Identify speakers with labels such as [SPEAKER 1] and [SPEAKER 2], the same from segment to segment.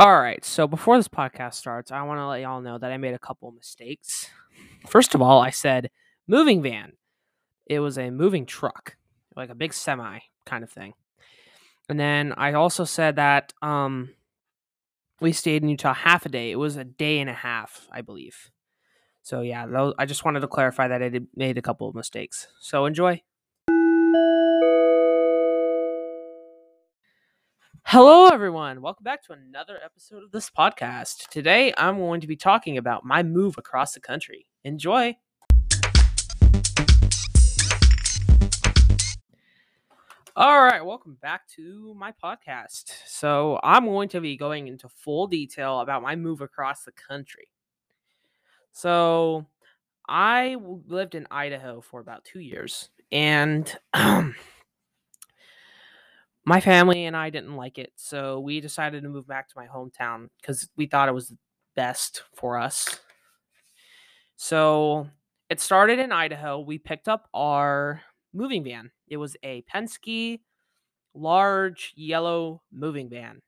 [SPEAKER 1] All right, so before this podcast starts, I want to let y'all know that I made a couple mistakes. First of all, I said moving van. It was a moving truck, like a big semi kind of thing. And then I also said that um, we stayed in Utah half a day. It was a day and a half, I believe. So yeah, I just wanted to clarify that I did, made a couple of mistakes. So enjoy. Hello, everyone. Welcome back to another episode of this podcast. Today, I'm going to be talking about my move across the country. Enjoy. All right, welcome back to my podcast. So, I'm going to be going into full detail about my move across the country. So, I lived in Idaho for about two years, and my family and I didn't like it, so we decided to move back to my hometown because we thought it was best for us. So it started in Idaho. We picked up our moving van. It was a Penske large yellow moving van.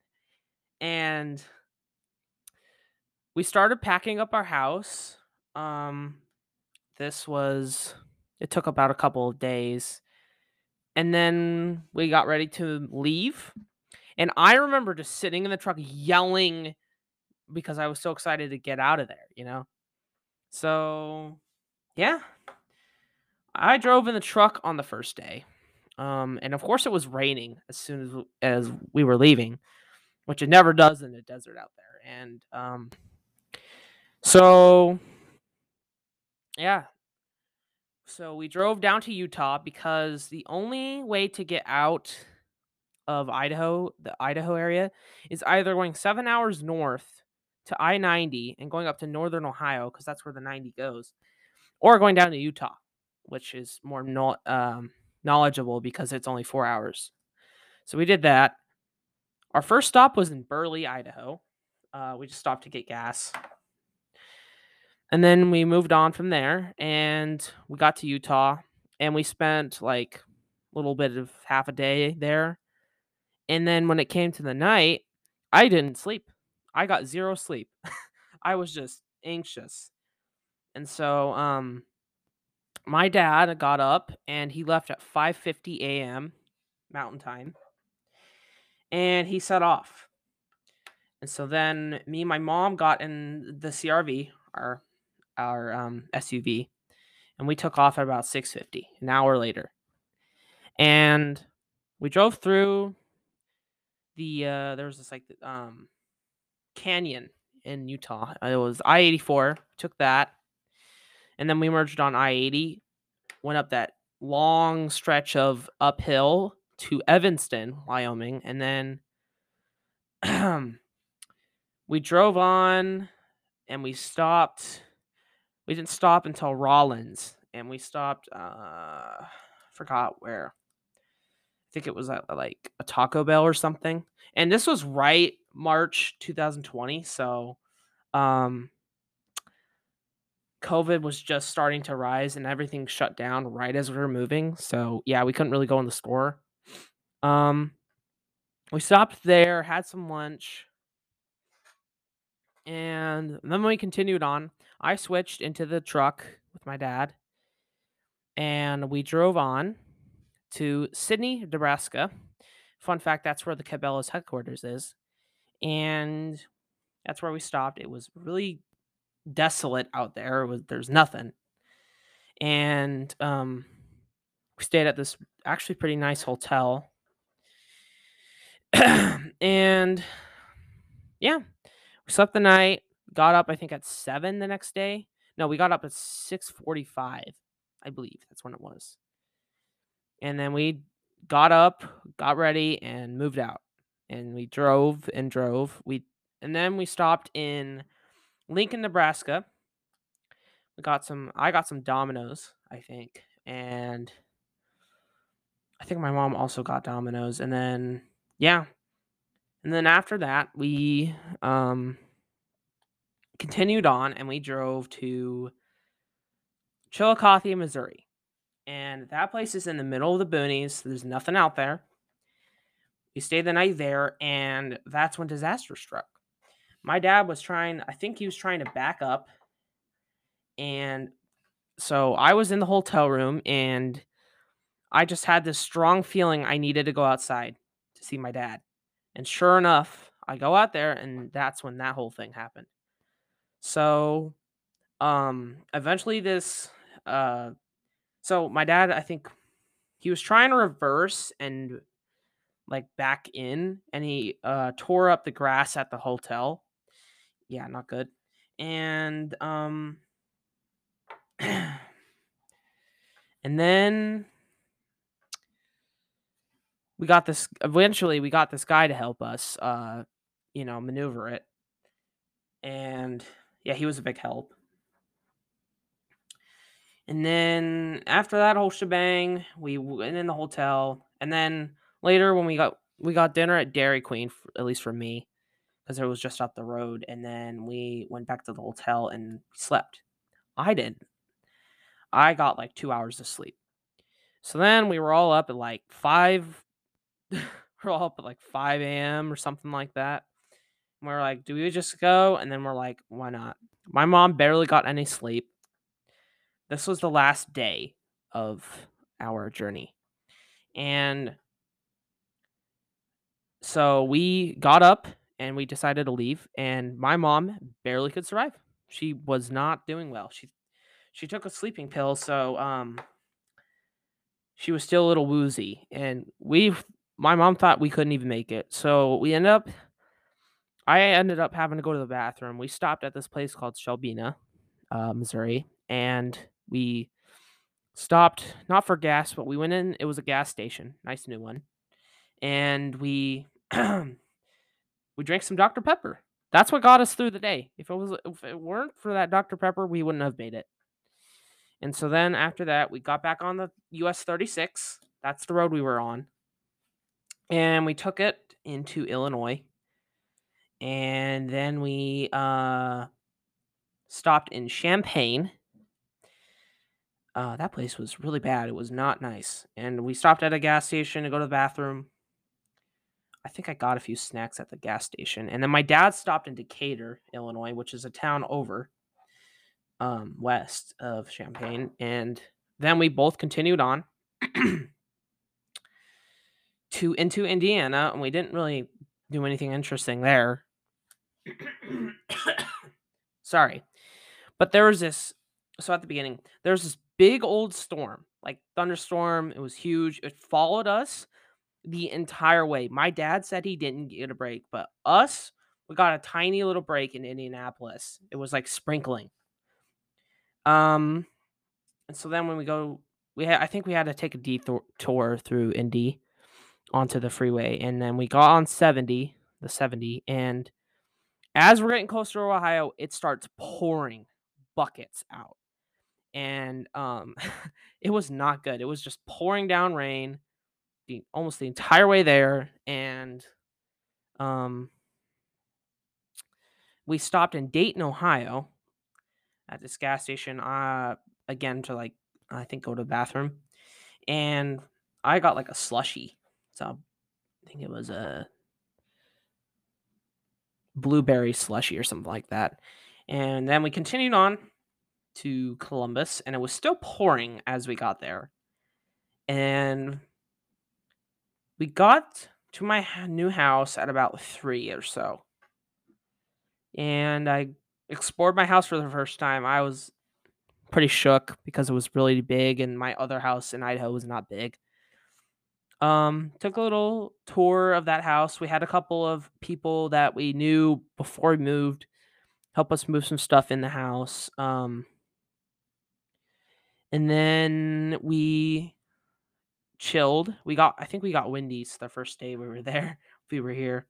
[SPEAKER 1] And we started packing up our house. Um this was it took about a couple of days and then we got ready to leave. And I remember just sitting in the truck yelling because I was so excited to get out of there, you know? So, yeah. I drove in the truck on the first day. Um, and of course, it was raining as soon as, as we were leaving, which it never does in the desert out there. And um, so, yeah, so we drove down to Utah because the only way to get out of Idaho, the Idaho area, is either going seven hours north to I 90 and going up to northern Ohio because that's where the 90 goes, or going down to Utah, which is more no, um, knowledgeable because it's only four hours. So we did that. Our first stop was in Burley, Idaho. Uh, we just stopped to get gas. And then we moved on from there and we got to Utah and we spent like a little bit of half a day there. And then when it came to the night, I didn't sleep. I got zero sleep. I was just anxious. And so um my dad got up and he left at 5:50 a.m. mountain time. And he set off. And so then me and my mom got in the CRV, our our um, SUV, and we took off at about 6:50, an hour later. And we drove through the uh, there was this like um, canyon in Utah. It was I-84. Took that, and then we merged on I-80. Went up that long stretch of uphill to Evanston, Wyoming, and then we drove on and we stopped we didn't stop until Rawlins, and we stopped. Uh, forgot where. I think it was at like a Taco Bell or something. And this was right March 2020, so um, COVID was just starting to rise, and everything shut down right as we were moving. So yeah, we couldn't really go in the store. Um, we stopped there, had some lunch, and then we continued on. I switched into the truck with my dad and we drove on to Sidney, Nebraska. Fun fact that's where the Cabela's headquarters is. And that's where we stopped. It was really desolate out there. Was there's nothing. And um we stayed at this actually pretty nice hotel. and yeah, we slept the night got up I think at seven the next day. No, we got up at six forty five, I believe that's when it was. And then we got up, got ready, and moved out. And we drove and drove. We and then we stopped in Lincoln, Nebraska. We got some. I got some Domino's, I think, and I think my mom also got Domino's. And then yeah, and then after that we um continued on and we drove to Chillicothe, Missouri. And that place is in the middle of the boonies. There's nothing out there. We stayed the night there, and that's when disaster struck. my dad was trying I think he was trying to back up and so I was in the hotel room and I just had this strong feeling I needed to go outside to see my dad. And sure enough, I go out there and that's when that whole thing happened. So um eventually this uh so my dad I think he was trying to reverse and like back in and he uh tore up the grass at the hotel. Yeah, not good. And um and then we got this eventually we got this guy to help us uh you know maneuver it and yeah he was a big help. And then after that whole shebang we went in the hotel. And then later when we got we got dinner at dairy queen at least for me because it was just up the road. And then we went back to the hotel and slept. I didn't. I got like two hours of sleep. So then we were all up at like 5 we're all up at like 5 a.m. or something like that. And we're like, do we just go? And then we're like, why not? My mom barely got any sleep. This was the last day of our journey. And so we got up and we decided to leave. And my mom barely could survive. She was not doing well. She she took a sleeping pill, so um she was still a little woozy. And we my mom thought we couldn't even make it. So we ended up I ended up having to go to the bathroom. We stopped at this place called Shelbina, uh, Missouri, and we stopped not for gas, but we went in. It was a gas station, nice new one, and we we drank some Dr Pepper. That's what got us through the day. If it was if it weren't for that Dr Pepper, we wouldn't have made it. And so then after that, we got back on the US 36. That's the road we were on and we took it into Illinois. And then we uh, stopped in Champaign. Uh, that place was really bad. It was not nice. And we stopped at a gas station to go to the bathroom. I think I got a few snacks at the gas station. And then my dad stopped in Decatur, Illinois, which is a town over um, west of Champaign. And then we both continued on. to into Indiana, and we didn't really do anything interesting there. Sorry. But there was this so at the beginning, there was this big old storm, like thunderstorm. It was huge. It followed us the entire way. My dad said he didn't get a break, but us, we got a tiny little break in Indianapolis. It was like sprinkling. Um and so then when we go we had I think we had to take a detour through Indy onto the freeway. And then we got on 70, the 70, and as we're getting closer to Ohio, it starts pouring buckets out. And um it was not good. It was just pouring down rain the almost the entire way there and um we stopped in Dayton, Ohio at this gas station uh again to like I think go to the bathroom. And I got like a slushy so I think it was a blueberry slushy or something like that. And then we continued on to Columbus, and it was still pouring as we got there. And we got to my new house at about three or so. And I explored my house for the first time. I was pretty shook because it was really big, and my other house in Idaho was not big. Um, took a little tour of that house. We had a couple of people that we knew before we moved help us move some stuff in the house. Um, and then we chilled. We got, I think we got Wendy's the first day we were there. we were here.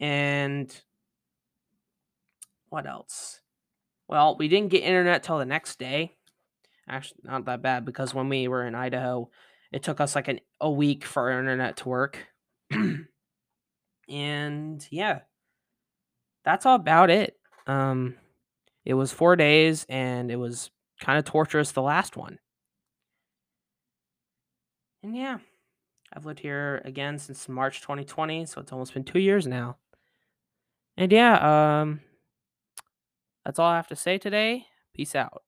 [SPEAKER 1] And what else? Well, we didn't get internet till the next day. Actually, not that bad because when we were in Idaho, it took us like an, a week for our internet to work. and yeah, that's all about it. Um, it was four days and it was kind of torturous the last one. And yeah, I've lived here again since March 2020, so it's almost been two years now. And yeah, um, that's all I have to say today. Peace out.